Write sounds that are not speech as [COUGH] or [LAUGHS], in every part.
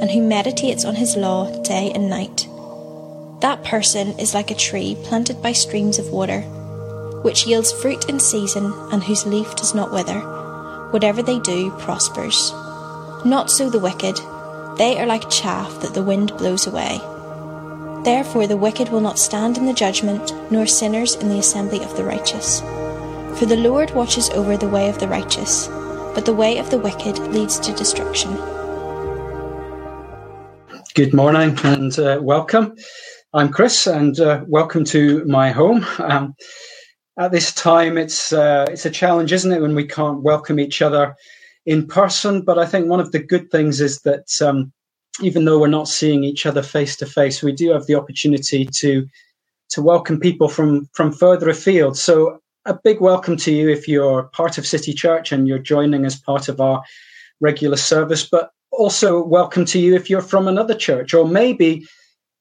and who meditates on his law day and night. That person is like a tree planted by streams of water, which yields fruit in season and whose leaf does not wither. Whatever they do prospers. Not so the wicked. They are like chaff that the wind blows away. Therefore, the wicked will not stand in the judgment, nor sinners in the assembly of the righteous. For the Lord watches over the way of the righteous, but the way of the wicked leads to destruction. Good morning and uh, welcome. I'm Chris, and uh, welcome to my home. Um, at this time, it's uh, it's a challenge, isn't it, when we can't welcome each other in person? But I think one of the good things is that um, even though we're not seeing each other face to face, we do have the opportunity to to welcome people from from further afield. So a big welcome to you if you're part of City Church and you're joining as part of our regular service. But also welcome to you if you're from another church, or maybe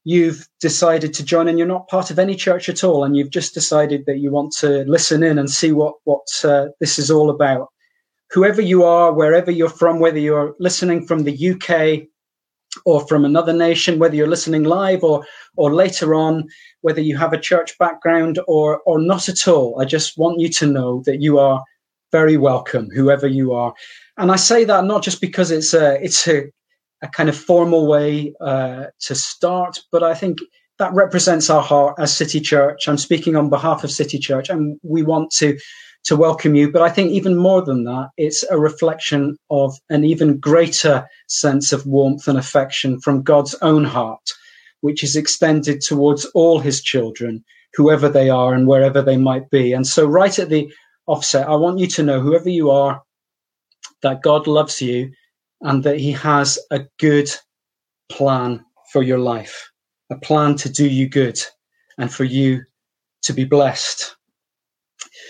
you've decided to join and you're not part of any church at all, and you've just decided that you want to listen in and see what what uh, this is all about. Whoever you are, wherever you're from, whether you're listening from the UK or from another nation, whether you're listening live or or later on, whether you have a church background or or not at all, I just want you to know that you are very welcome, whoever you are. And I say that not just because it's a it's a, a kind of formal way uh, to start, but I think that represents our heart as City Church. I'm speaking on behalf of City Church, and we want to to welcome you. But I think even more than that, it's a reflection of an even greater sense of warmth and affection from God's own heart, which is extended towards all His children, whoever they are and wherever they might be. And so, right at the offset, I want you to know, whoever you are, that God loves you and that He has a good plan for your life, a plan to do you good and for you to be blessed.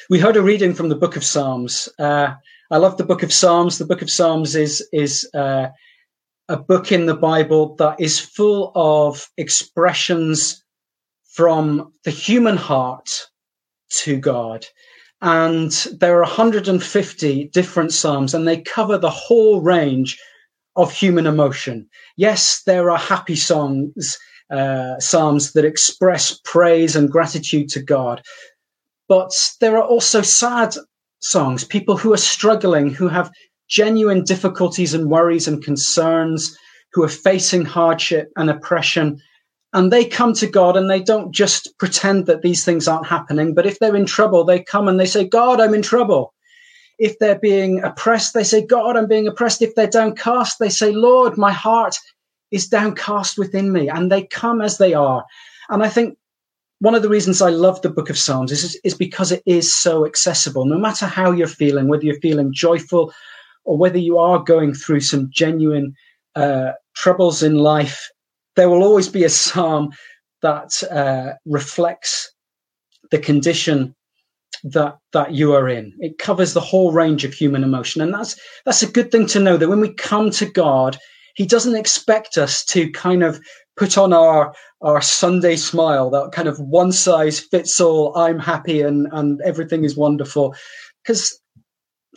We heard a reading from the book of Psalms. Uh, I love the book of Psalms. The book of Psalms is is uh, a book in the Bible that is full of expressions from the human heart to God. And there are 150 different Psalms, and they cover the whole range of human emotion. Yes, there are happy songs, uh, Psalms that express praise and gratitude to God. But there are also sad songs, people who are struggling, who have genuine difficulties and worries and concerns, who are facing hardship and oppression and they come to God and they don't just pretend that these things aren't happening, but if they're in trouble, they come and they say, God, I'm in trouble. If they're being oppressed, they say, God, I'm being oppressed. If they're downcast, they say, Lord, my heart is downcast within me. And they come as they are. And I think one of the reasons I love the book of Psalms is, is because it is so accessible. No matter how you're feeling, whether you're feeling joyful or whether you are going through some genuine uh, troubles in life, there will always be a psalm that uh, reflects the condition that that you are in. It covers the whole range of human emotion, and that's that's a good thing to know. That when we come to God, He doesn't expect us to kind of put on our our Sunday smile, that kind of one size fits all. I'm happy and and everything is wonderful, because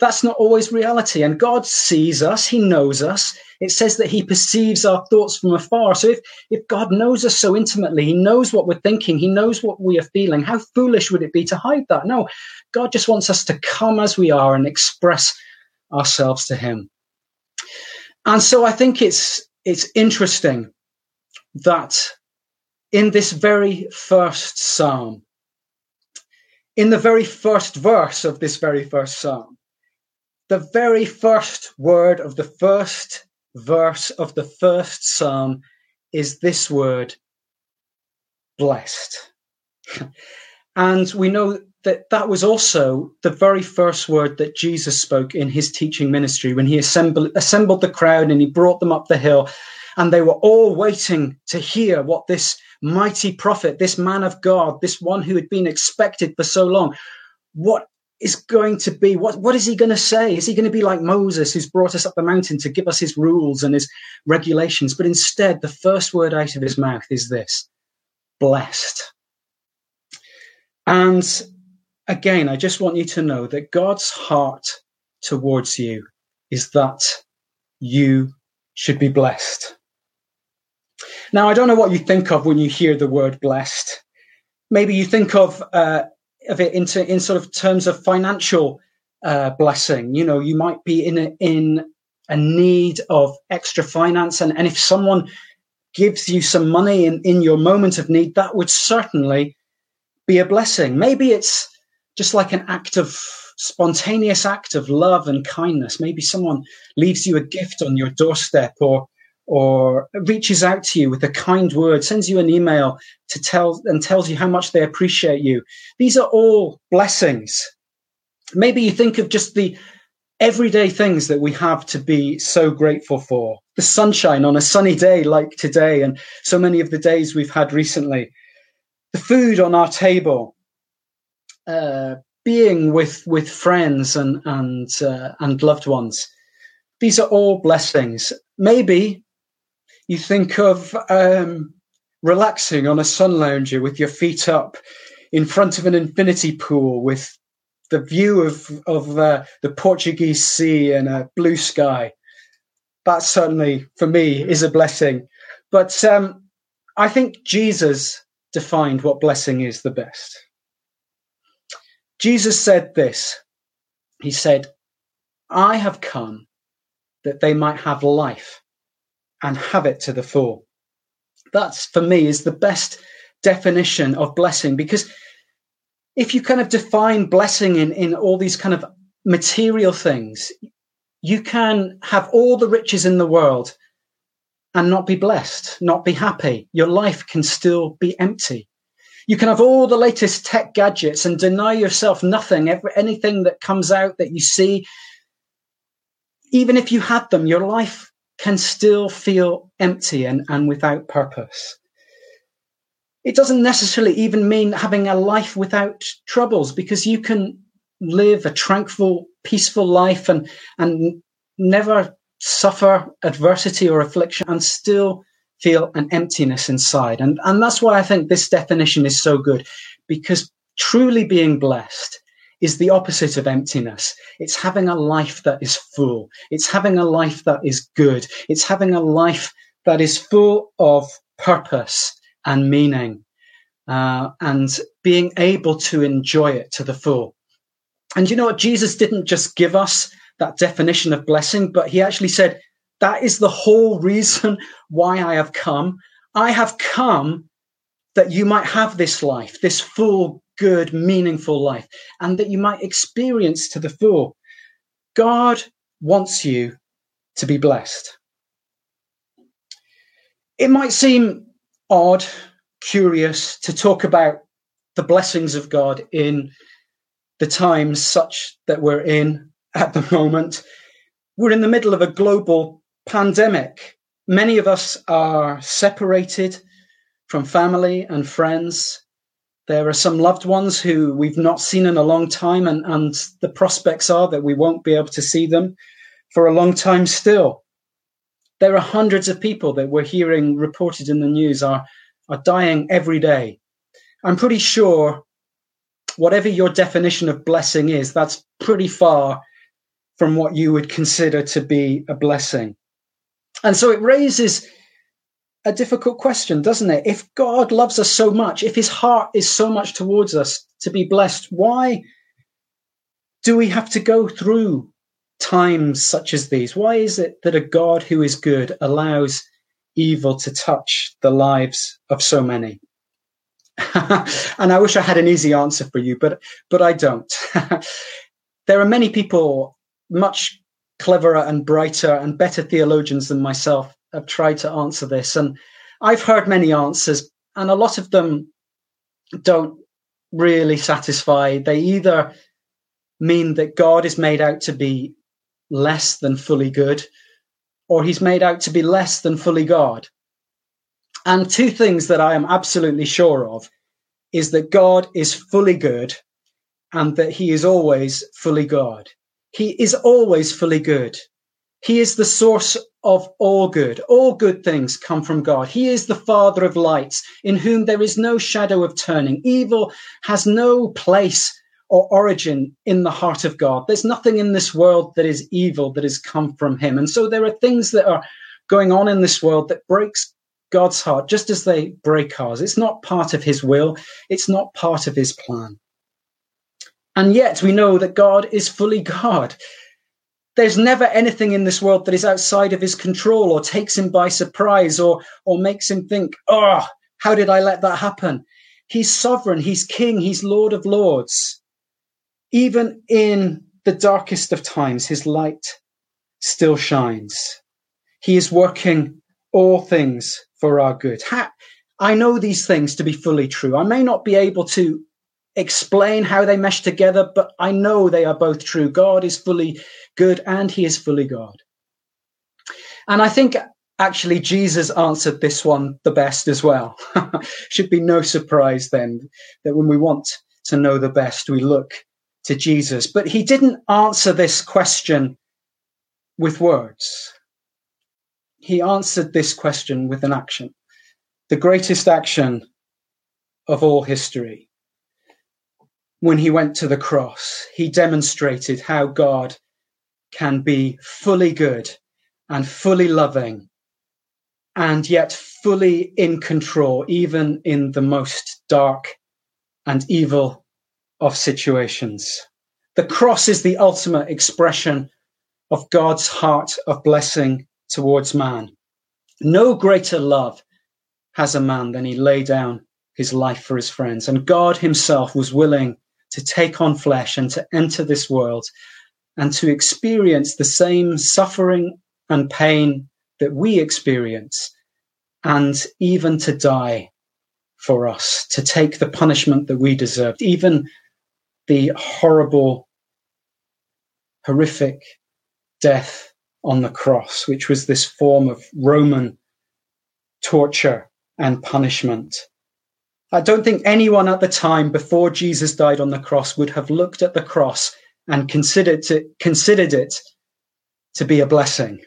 that's not always reality. And God sees us, He knows us. It says that He perceives our thoughts from afar. So if, if God knows us so intimately, He knows what we're thinking, He knows what we are feeling, how foolish would it be to hide that? No, God just wants us to come as we are and express ourselves to Him. And so I think it's it's interesting that in this very first psalm, in the very first verse of this very first psalm, the very first word of the first verse of the first psalm is this word, blessed. [LAUGHS] and we know that that was also the very first word that Jesus spoke in his teaching ministry when he assembled, assembled the crowd and he brought them up the hill. And they were all waiting to hear what this mighty prophet, this man of God, this one who had been expected for so long, what is going to be what what is he going to say? Is he going to be like moses who's brought us up the mountain to give us his rules and his regulations? But instead the first word out of his mouth is this blessed. And again i just want you to know that god's heart towards you is that you should be blessed. Now i don't know what you think of when you hear the word blessed. Maybe you think of uh, of it into in sort of terms of financial uh, blessing. You know, you might be in a, in a need of extra finance, and, and if someone gives you some money in, in your moment of need, that would certainly be a blessing. Maybe it's just like an act of spontaneous act of love and kindness. Maybe someone leaves you a gift on your doorstep or or reaches out to you with a kind word, sends you an email to tell and tells you how much they appreciate you. These are all blessings. Maybe you think of just the everyday things that we have to be so grateful for. The sunshine on a sunny day like today, and so many of the days we've had recently. The food on our table, uh, being with with friends and and uh, and loved ones. These are all blessings. Maybe you think of um, relaxing on a sun lounger with your feet up in front of an infinity pool with the view of of uh, the Portuguese sea and a blue sky. That certainly, for me, is a blessing. But um, I think Jesus defined what blessing is the best. Jesus said this. He said, "I have come that they might have life and have it to the full. That's for me is the best definition of blessing because if you kind of define blessing in, in all these kind of material things, you can have all the riches in the world and not be blessed, not be happy. Your life can still be empty. You can have all the latest tech gadgets and deny yourself nothing, anything that comes out that you see. Even if you had them, your life can still feel empty and, and without purpose. It doesn't necessarily even mean having a life without troubles because you can live a tranquil, peaceful life and, and never suffer adversity or affliction and still feel an emptiness inside. And, and that's why I think this definition is so good because truly being blessed is the opposite of emptiness. It's having a life that is full. It's having a life that is good. It's having a life that is full of purpose and meaning, uh, and being able to enjoy it to the full. And you know what? Jesus didn't just give us that definition of blessing, but he actually said, that is the whole reason [LAUGHS] why I have come. I have come that you might have this life, this full, good, meaningful life, and that you might experience to the full. God wants you to be blessed. It might seem odd, curious to talk about the blessings of God in the times such that we're in at the moment. We're in the middle of a global pandemic. Many of us are separated from family and friends. There are some loved ones who we've not seen in a long time, and, and the prospects are that we won't be able to see them for a long time still. There are hundreds of people that we're hearing reported in the news are, are dying every day. I'm pretty sure, whatever your definition of blessing is, that's pretty far from what you would consider to be a blessing. And so it raises a difficult question, doesn't it? If God loves us so much, if his heart is so much towards us to be blessed, why do we have to go through times such as these? Why is it that a God who is good allows evil to touch the lives of so many? [LAUGHS] and I wish I had an easy answer for you, but but I don't. [LAUGHS] there are many people much cleverer and brighter and better theologians than myself have tried to answer this, and I've heard many answers, and a lot of them don't really satisfy. They either mean that God is made out to be less than fully good, or he's made out to be less than fully God. And two things that I am absolutely sure of is that God is fully good and that he is always fully God. He is always fully good. He is the source of all good. All good things come from God. He is the Father of lights, in whom there is no shadow of turning. Evil has no place or origin in the heart of God. There's nothing in this world that is evil that has come from Him. And so there are things that are going on in this world that breaks God's heart, just as they break ours. It's not part of His will. It's not part of His plan. And yet we know that God is fully God. There's never anything in this world that is outside of his control or takes him by surprise or, or makes him think, oh, how did I let that happen? He's sovereign. He's king. He's Lord of lords. Even in the darkest of times, his light still shines. He is working all things for our good. I know these things to be fully true. I may not be able to explain how they mesh together, but I know they are both true. God is fully good and he is fully God. And I think actually Jesus answered this one the best as well. [LAUGHS] Should be no surprise then that when we want to know the best, we look to Jesus. But he didn't answer this question with words. He answered this question with an action, the greatest action of all history when he went to the cross, he demonstrated how God can be fully good and fully loving and yet fully in control, even in the most dark and evil of situations. The cross is the ultimate expression of God's heart of blessing towards man. No greater love has a man than he lay down his life for his friends. And God himself was willing to take on flesh and to enter this world and to experience the same suffering and pain that we experience, and even to die for us, to take the punishment that we deserved, even the horrible, horrific death on the cross, which was this form of Roman torture and punishment. I don't think anyone at the time before Jesus died on the cross would have looked at the cross and considered, to, considered it to be a blessing.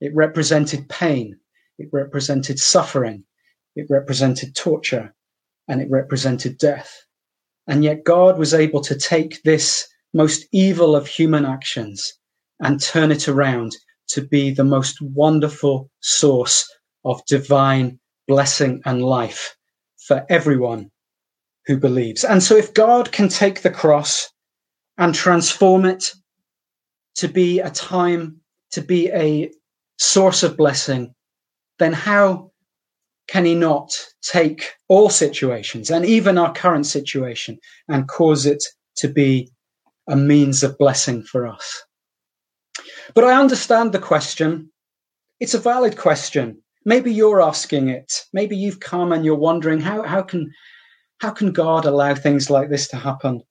It represented pain, it represented suffering, it represented torture, and it represented death. And yet God was able to take this most evil of human actions and turn it around to be the most wonderful source of divine blessing and life for everyone who believes. And so if God can take the cross and transform it to be a time, to be a source of blessing, then how can he not take all situations and even our current situation and cause it to be a means of blessing for us? But I understand the question. It's a valid question maybe you're asking it. Maybe you've come and you're wondering how, how can how can God allow things like this to happen?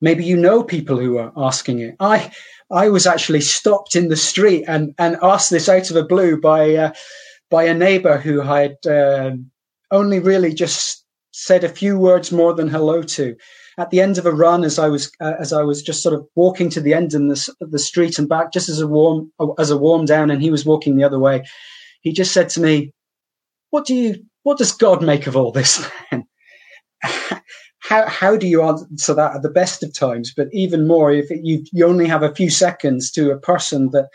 Maybe you know people who are asking it. I I was actually stopped in the street and, and asked this out of the blue by uh, by a neighbour who had uh, only really just said a few words more than hello to. At the end of a run, as I was uh, as I was just sort of walking to the end in the, the street and back, just as a warm as a warm down, and he was walking the other way he just said to me, "What do you? What does God make of all this?" Then, [LAUGHS] how how do you answer that at the best of times? But even more, if you you only have a few seconds to a person that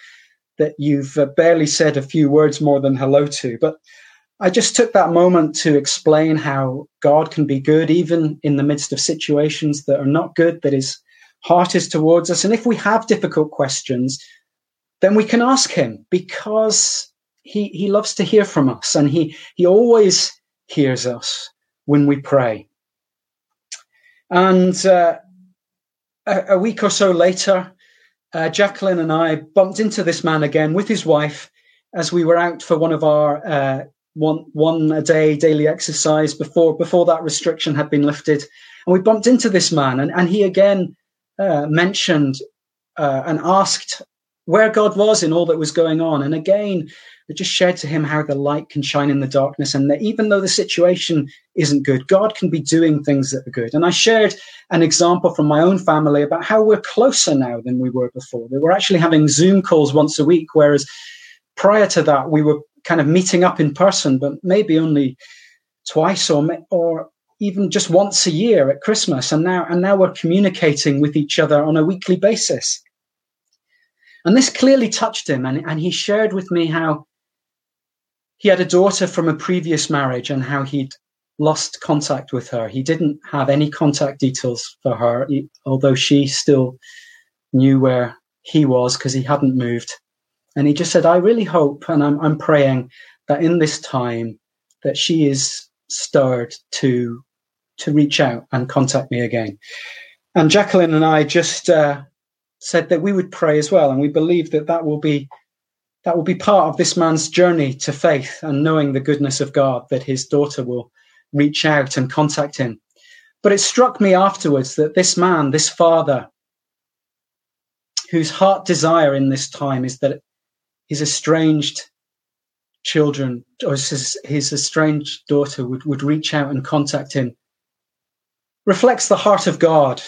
that you've uh, barely said a few words more than hello to, but I just took that moment to explain how God can be good even in the midst of situations that are not good, that his heart is towards us. And if we have difficult questions, then we can ask him because he, he loves to hear from us and he, he always hears us when we pray. And uh, a, a, week or so later, uh, Jacqueline and I bumped into this man again with his wife as we were out for one of our uh, one one a day daily exercise before before that restriction had been lifted, and we bumped into this man, and, and he again uh, mentioned uh, and asked where God was in all that was going on. And again, I just shared to him how the light can shine in the darkness and that even though the situation isn't good, God can be doing things that are good. And I shared an example from my own family about how we're closer now than we were before. That we're actually having Zoom calls once a week, whereas prior to that, we were kind of meeting up in person, but maybe only twice or, or even just once a year at Christmas. And now, and now we're communicating with each other on a weekly basis. And this clearly touched him. And, and he shared with me how he had a daughter from a previous marriage and how he'd lost contact with her. He didn't have any contact details for her, although she still knew where he was because he hadn't moved. And he just said, I really hope and I'm, I'm praying that in this time that she is stirred to to reach out and contact me again. And Jacqueline and I just uh, said that we would pray as well, and we believe that that will be that will be part of this man's journey to faith and knowing the goodness of God. That his daughter will reach out and contact him. But it struck me afterwards that this man, this father, whose heart desire in this time is that his estranged children or his, his estranged daughter would, would reach out and contact him reflects the heart of God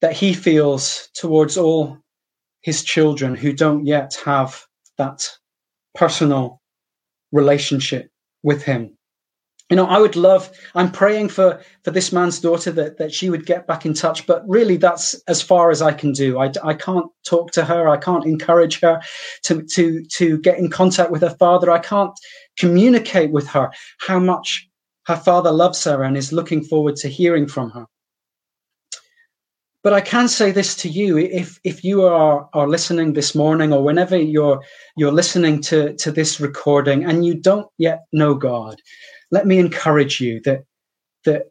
that he feels towards all his children who don't yet have that personal relationship with him. You know, I would love, I'm praying for, for this man's daughter that, that she would get back in touch, but really that's as far as I can do. I, I can't talk to her. I can't encourage her to, to, to get in contact with her father. I can't communicate with her how much her father loves her and is looking forward to hearing from her. But I can say this to you: if if you are are listening this morning, or whenever you're you're listening to to this recording, and you don't yet know God, let me encourage you that that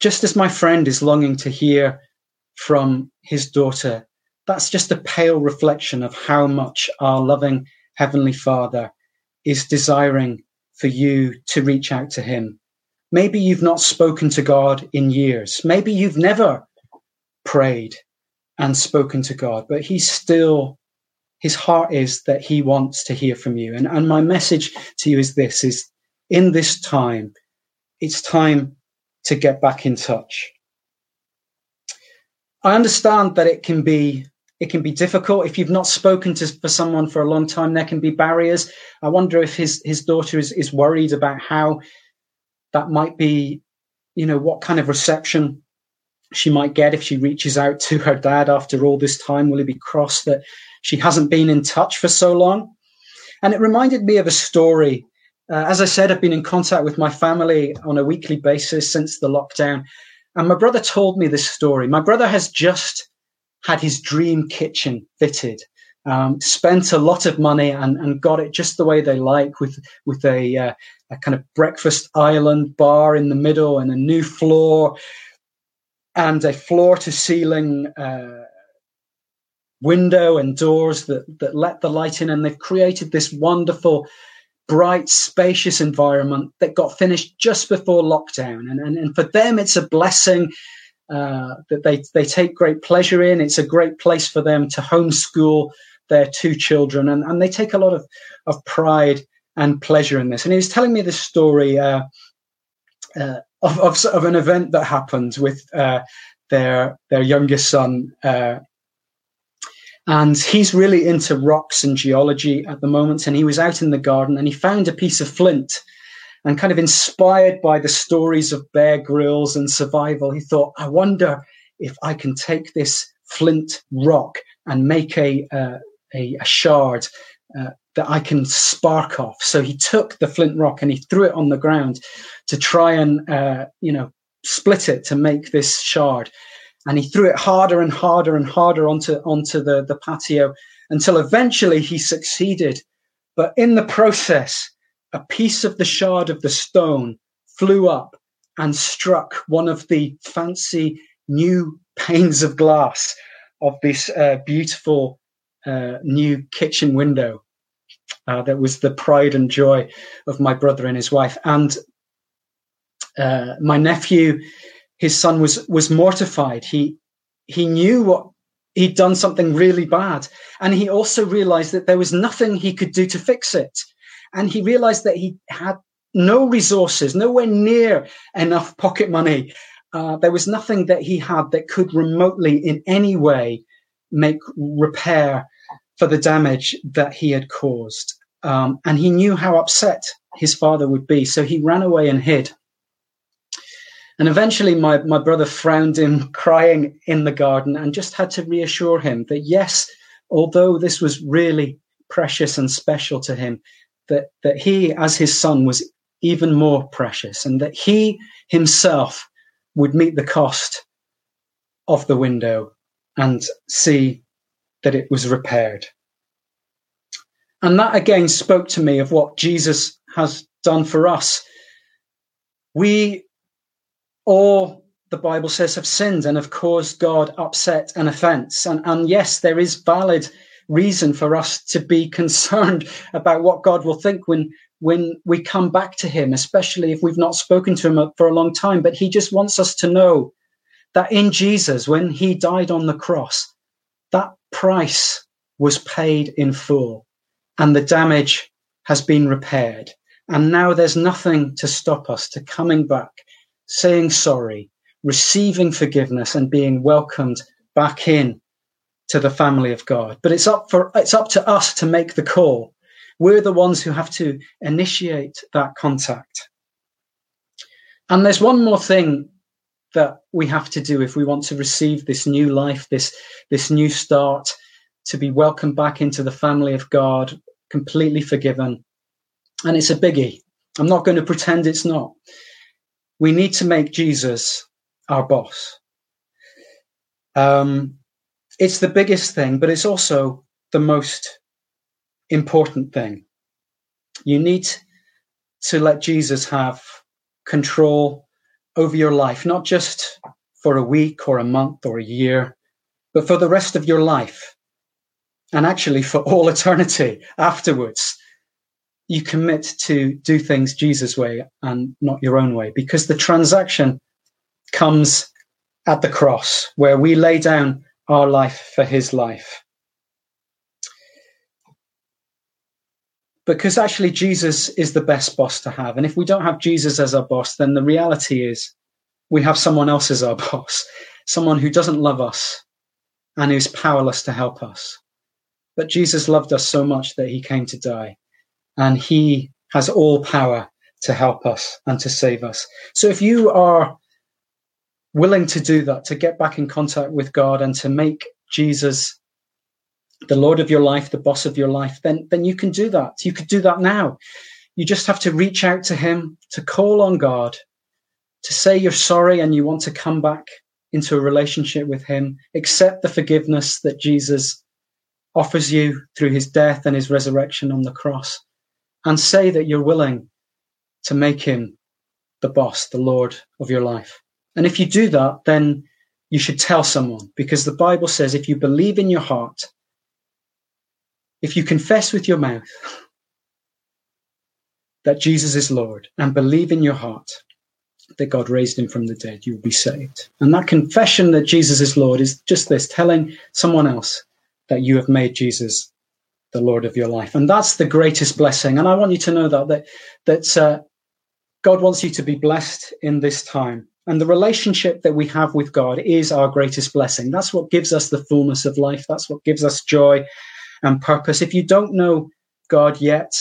just as my friend is longing to hear from his daughter, that's just a pale reflection of how much our loving heavenly Father is desiring for you to reach out to him. Maybe you've not spoken to God in years. Maybe you've never prayed and spoken to God, but he's still, his heart is that he wants to hear from you. And, and my message to you is this, is in this time, it's time to get back in touch. I understand that it can be it can be difficult if you've not spoken to for someone for a long time. There can be barriers. I wonder if his his daughter is is worried about how that might be, you know, what kind of reception she might get if she reaches out to her dad after all this time? Will he be cross that she hasn't been in touch for so long? And it reminded me of a story. Uh, as I said, I've been in contact with my family on a weekly basis since the lockdown. And my brother told me this story. My brother has just had his dream kitchen fitted, um, spent a lot of money and, and got it just the way they like with, with a, uh, a kind of breakfast island bar in the middle and a new floor and a floor to ceiling uh, window and doors that, that let the light in. And they've created this wonderful, bright, spacious environment that got finished just before lockdown. And, and, and for them, it's a blessing. Uh, that they, they take great pleasure in. It's a great place for them to homeschool their two children, and, and they take a lot of, of pride and pleasure in this. And he was telling me this story uh, uh, of, of, of an event that happened with uh, their their youngest son, uh, and he's really into rocks and geology at the moment. And he was out in the garden and he found a piece of flint, and kind of inspired by the stories of Bear Grylls and survival, he thought, I wonder if I can take this flint rock and make a uh, a, a, shard uh, that I can spark off. So he took the flint rock and he threw it on the ground to try and, uh, you know, split it to make this shard. And he threw it harder and harder and harder onto, onto the, the patio until eventually he succeeded. But in the process, a piece of the shard of the stone flew up and struck one of the fancy new panes of glass of this uh, beautiful uh, new kitchen window. Uh, that was the pride and joy of my brother and his wife. And uh, my nephew, his son was was mortified. He he knew what he'd done something really bad. And he also realized that there was nothing he could do to fix it. And he realized that he had no resources, nowhere near enough pocket money. Uh, there was nothing that he had that could remotely, in any way, make repair for the damage that he had caused. Um, and he knew how upset his father would be. So he ran away and hid. And eventually, my, my brother found him [LAUGHS] crying in the garden and just had to reassure him that, yes, although this was really precious and special to him, that, that he, as his son, was even more precious and that he himself would meet the cost of the window and see that it was repaired. And that again spoke to me of what Jesus has done for us. We all, the Bible says, have sinned and have caused God upset and offense. And, and yes, there is valid reason for us to be [LAUGHS] concerned about what God will think when when we come back to him, especially if we've not spoken to him for a long time. But he just wants us to know that in Jesus, when he died on the cross, that price was paid in full and the damage has been repaired. And now there's nothing to stop us to coming back, saying sorry, receiving forgiveness and being welcomed back in to the family of God. But it's up for, it's up to us to make the call. We're the ones who have to initiate that contact. And there's one more thing that we have to do if we want to receive this new life, this, this new start, to be welcomed back into the family of God, completely forgiven. And it's a biggie. I'm not going to pretend it's not. We need to make Jesus our boss. Um, it's the biggest thing, but it's also the most important thing. You need to let Jesus have control over your life, not just for a week or a month or a year, but for the rest of your life. And actually, for [LAUGHS] all eternity afterwards, you commit to do things Jesus' way and not your own way, because the transaction comes at the cross where we lay down our life for his life. Because actually, Jesus is the best boss to have. And if we don't have Jesus as our boss, then the reality is we have someone else as our [LAUGHS] boss, someone who doesn't love us and who's powerless to help us. But Jesus loved us so much that he came to die, and he has all power to help us and to save us. So if you are willing to do that, to get back in contact with God and to make Jesus the Lord of your life, the boss of your life, then, then you can do that. You could do that now. You just have to reach out to Him, to call on God, to say you're sorry and you want to come back into a relationship with Him, accept the forgiveness that Jesus offers you through His death and His resurrection on the cross, and say that you're willing to make Him the boss, the Lord of your life. And if you do that, then you should tell someone because the Bible says if you believe in your heart, if you confess with your mouth that Jesus is Lord and believe in your heart that God raised him from the dead, you will be saved. And that confession that Jesus is Lord is just this telling someone else that you have made Jesus the Lord of your life. And that's the greatest blessing. And I want you to know that, that, that uh, God wants you to be blessed in this time. And the relationship that we have with God is our greatest blessing. That's what gives us the fullness of life. That's what gives us joy and purpose. If you don't know God yet,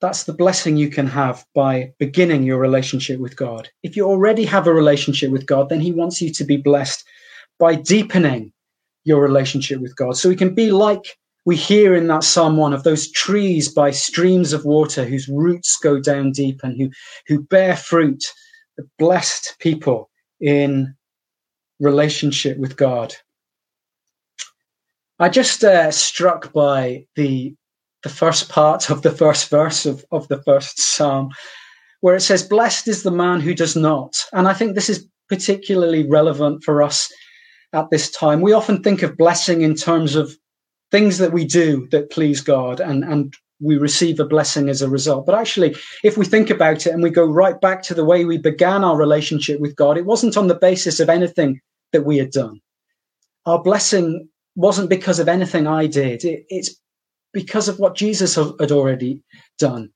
that's the blessing you can have by beginning your relationship with God. If you already have a relationship with God, then He wants you to be blessed by deepening your relationship with God. So we can be like we hear in that Psalm 1 of those trees by streams of water whose roots go down deep and who, who bear fruit the blessed people in relationship with God. I just uh, struck by the the first part of the first verse of, of the first psalm, where it says, "Blessed is the man who does not." And I think this is particularly relevant for us at this time. We often think of blessing in terms of things that we do that please God and and we receive a blessing as a result. But actually, if we think about it and we go right back to the way we began our relationship with God, it wasn't on the basis of anything that we had done. our blessing wasn't because of anything I did. It, it's because of what Jesus had already done.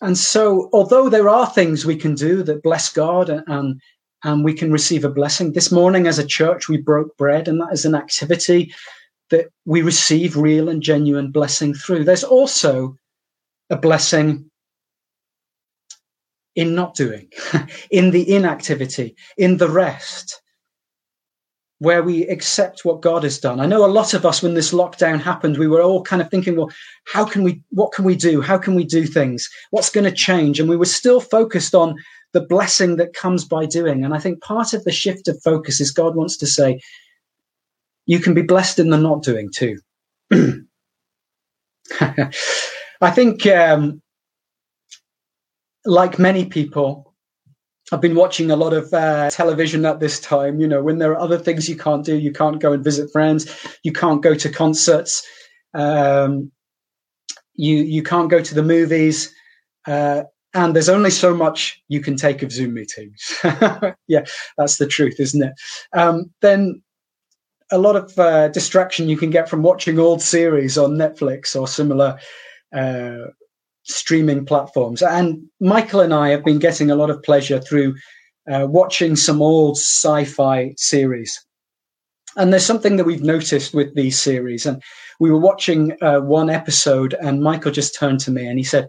And so, although there are things we can do that bless God and, and we can receive a blessing, this morning as a church, we broke bread, and that is an activity that we receive real and genuine blessing through. There's also a blessing in not doing, [LAUGHS] in the inactivity, in the rest where we accept what God has done. I know a lot of us, when this lockdown happened, we were all kind of thinking, well, how can we, what can we do? How can we do things? What's going to change? And we were still focused on the blessing that comes by doing. And I think part of the shift of focus is God wants to say, you can be blessed in the not doing too. [LAUGHS] I think, um, like many people, I've been watching a lot of uh, television at this time. You know, when there are other things you can't do, you can't go and visit friends, you can't go to concerts, um, you you can't go to the movies, uh, and there's only so much you can take of Zoom meetings. [LAUGHS] yeah, that's the truth, isn't it? Um, then a lot of uh, distraction you can get from watching old series on Netflix or similar uh, streaming platforms. And Michael and I have been getting a lot of pleasure through uh, watching some old sci fi series. And there's something that we've noticed with these series. And we were watching uh, one episode, and Michael just turned to me and he said,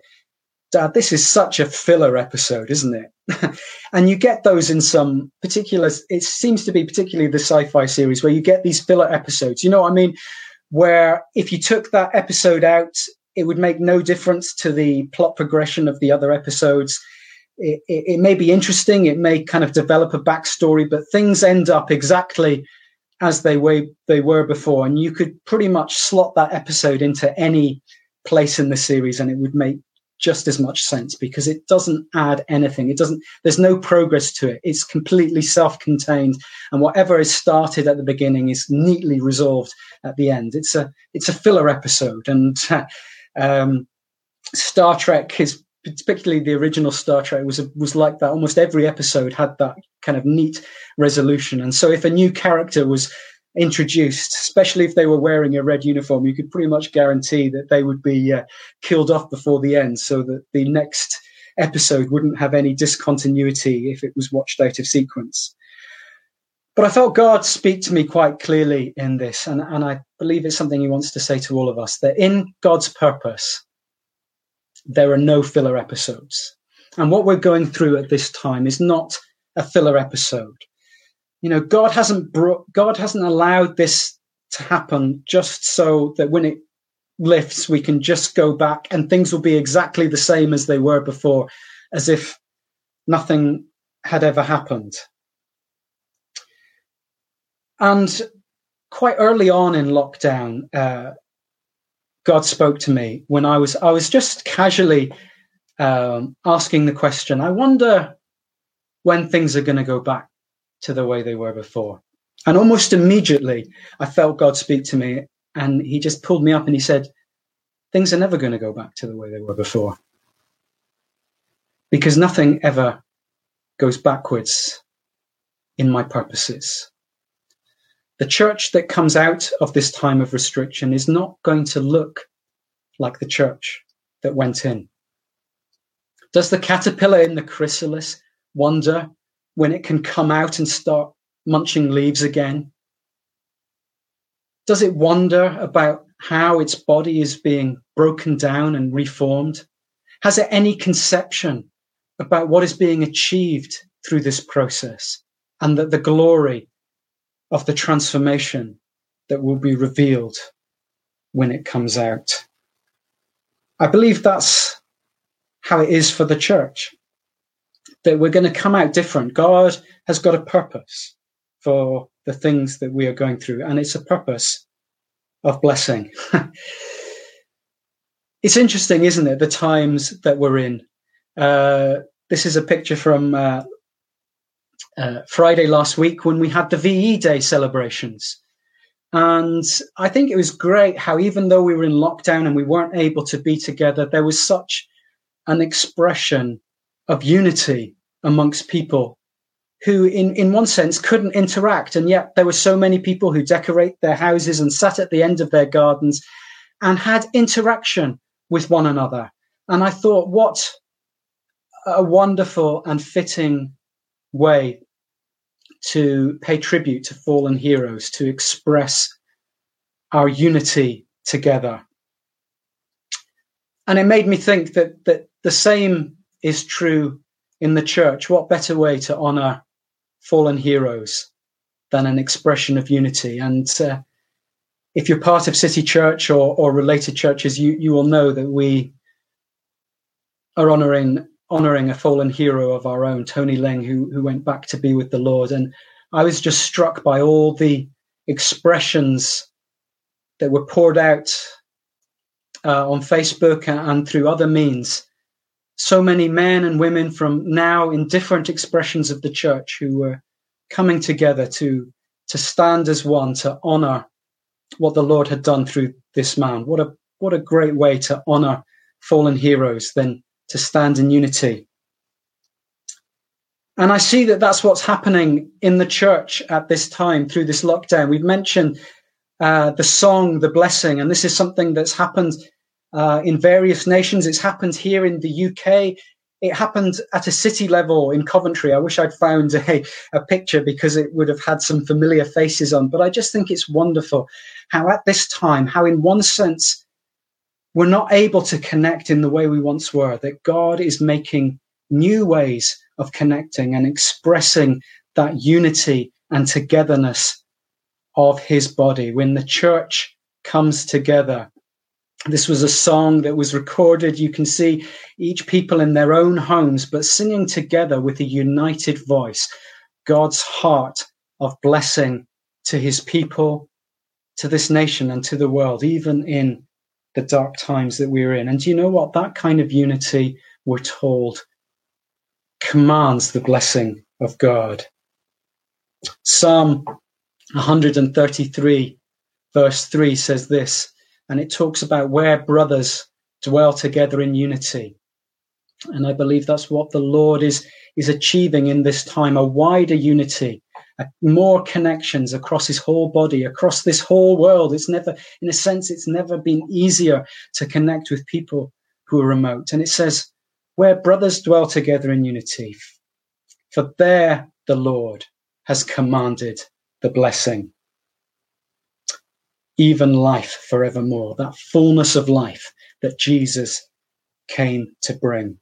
Dad, this is such a filler episode, isn't it? [LAUGHS] and you get those in some particular, it seems to be particularly the sci fi series where you get these filler episodes. You know what I mean? Where if you took that episode out, it would make no difference to the plot progression of the other episodes. It, it, it, may be interesting, it may kind of develop a backstory, but things end up exactly as they were they were before, and you could pretty much slot that episode into any place in the series, and it would make just as much sense because it doesn't add anything. It doesn't. There's no progress to it. It's completely self-contained, and whatever is started at the beginning is neatly resolved at the end. It's a it's a filler episode, and. [LAUGHS] Um, Star Trek is particularly the original Star Trek was was like that. Almost every episode had that kind of neat resolution. And so, if a new character was introduced, especially if they were wearing a red uniform, you could pretty much guarantee that they would be uh, killed off before the end, so that the next episode wouldn't have any discontinuity if it was watched out of sequence. But I felt God speak to me quite clearly in this, and, and I believe it's something He wants to say to all of us that in God's purpose, there are no filler episodes. And what we're going through at this time is not a filler episode. You know, God hasn't brought, God hasn't allowed this to happen just so that when it lifts, we can just go back and things will be exactly the same as they were before, as if nothing had ever happened. And quite early on in lockdown, uh, God spoke to me when I was I was just casually um, asking the question. I wonder when things are going to go back to the way they were before. And almost immediately, I felt God speak to me, and He just pulled me up and He said, "Things are never going to go back to the way they were before, because nothing ever goes backwards in my purposes." The church that comes out of this time of restriction is not going to look like the church that went in. Does the caterpillar in the chrysalis wonder when it can come out and start munching leaves again? Does it wonder about how its body is being broken down and reformed? Has it any conception about what is being achieved through this process and that the glory of the transformation that will be revealed when it comes out. I believe that's how it is for the church. That we're going to come out different. God has got a purpose for the things that we are going through, and it's a purpose of blessing. [LAUGHS] it's interesting, isn't it? The times that we're in. Uh, this is a picture from uh, uh, Friday last week when we had the VE Day celebrations. And I think it was great how, even though we were in lockdown and we weren't able to be together, there was such an expression of unity amongst people who, in, in one sense, couldn't interact. And yet there were so many people who decorate their houses and sat at the end of their gardens and had interaction with one another. And I thought, what a wonderful and fitting way to pay tribute to fallen heroes, to express our unity together. And it made me think that, that the same is true in the church. What better way to honor fallen heroes than an expression of unity? And uh, if you're part of City Church or, or related churches, you, you will know that we are honoring honoring a fallen hero of our own, Tony Ling, who who went back to be with the Lord. And I was just struck by all the expressions that were poured out uh, on Facebook and through other means. So many men and women from now in different expressions of the church who were coming together to to stand as one to honor what the Lord had done through this man. What a what a great way to honor fallen heroes than to stand in unity. And I see that that's what's happening in the church at this time through this lockdown. We've mentioned uh, the song, the blessing, and this is something that's happened uh, in various nations. It's happened here in the UK. It happened at a city level in Coventry. I wish I'd found a, a picture because it would have had some familiar faces on. But I just think it's wonderful how at this time, how in one sense, we're not able to connect in the way we once were, that God is making new ways of connecting and expressing that unity and togetherness of his body. When the church comes together, this was a song that was recorded. You can see each people in their own homes, but singing together with a united voice, God's heart of blessing to his people, to this nation, and to the world, even in the dark times that we're in. And you know what? That kind of unity, we're told, commands the blessing of God. Psalm 133, verse 3 says this, and it talks about where brothers dwell together in unity. And I believe that's what the Lord is, is achieving in this time a wider unity more connections across his whole body, across this whole world. It's never, in a sense, it's never been easier to connect with people who are remote. And it says, where brothers dwell together in unity, for there the Lord has commanded the blessing, even life forevermore, that fullness of life that Jesus came to bring.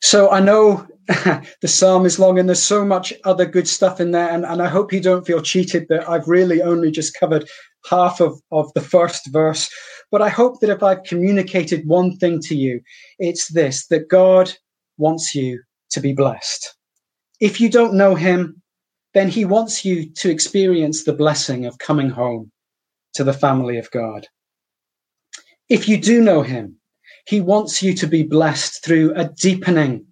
So I know [LAUGHS] the psalm is long and there's so much other good stuff in there. And, and I hope you don't feel cheated that I've really only just covered half of, of the first verse. But I hope that if I've communicated one thing to you, it's this that God wants you to be blessed. If you don't know him, then he wants you to experience the blessing of coming home to the family of God. If you do know him, he wants you to be blessed through a deepening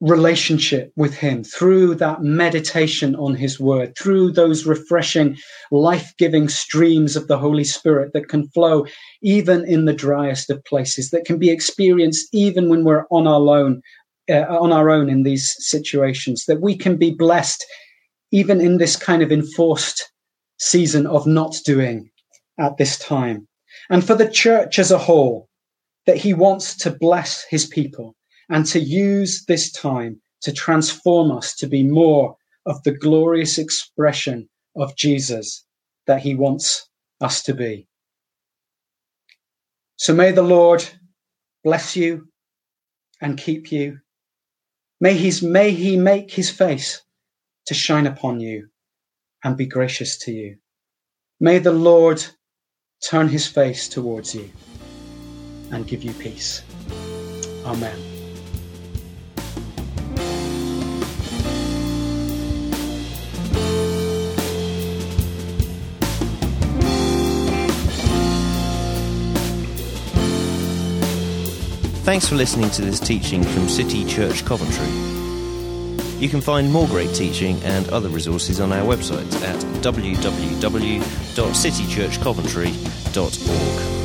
relationship with him through that meditation on his word, through those refreshing, life giving streams of the Holy Spirit that can flow even in the driest of places, that can be experienced even when we're on our own, uh, on our own in these situations, that we can be blessed even in this kind of enforced season of not doing at this time. And for the church as a whole, that he wants to bless his people and to use this time to transform us to be more of the glorious expression of Jesus that he wants us to be. So may the Lord bless you and keep you. May, his, may he make his face to shine upon you and be gracious to you. May the Lord turn his face towards you and give you peace. Amen. Thanks for listening to this teaching from City Church Coventry. You can find more great teaching and other resources on our website at www.citychurchcoventry.org.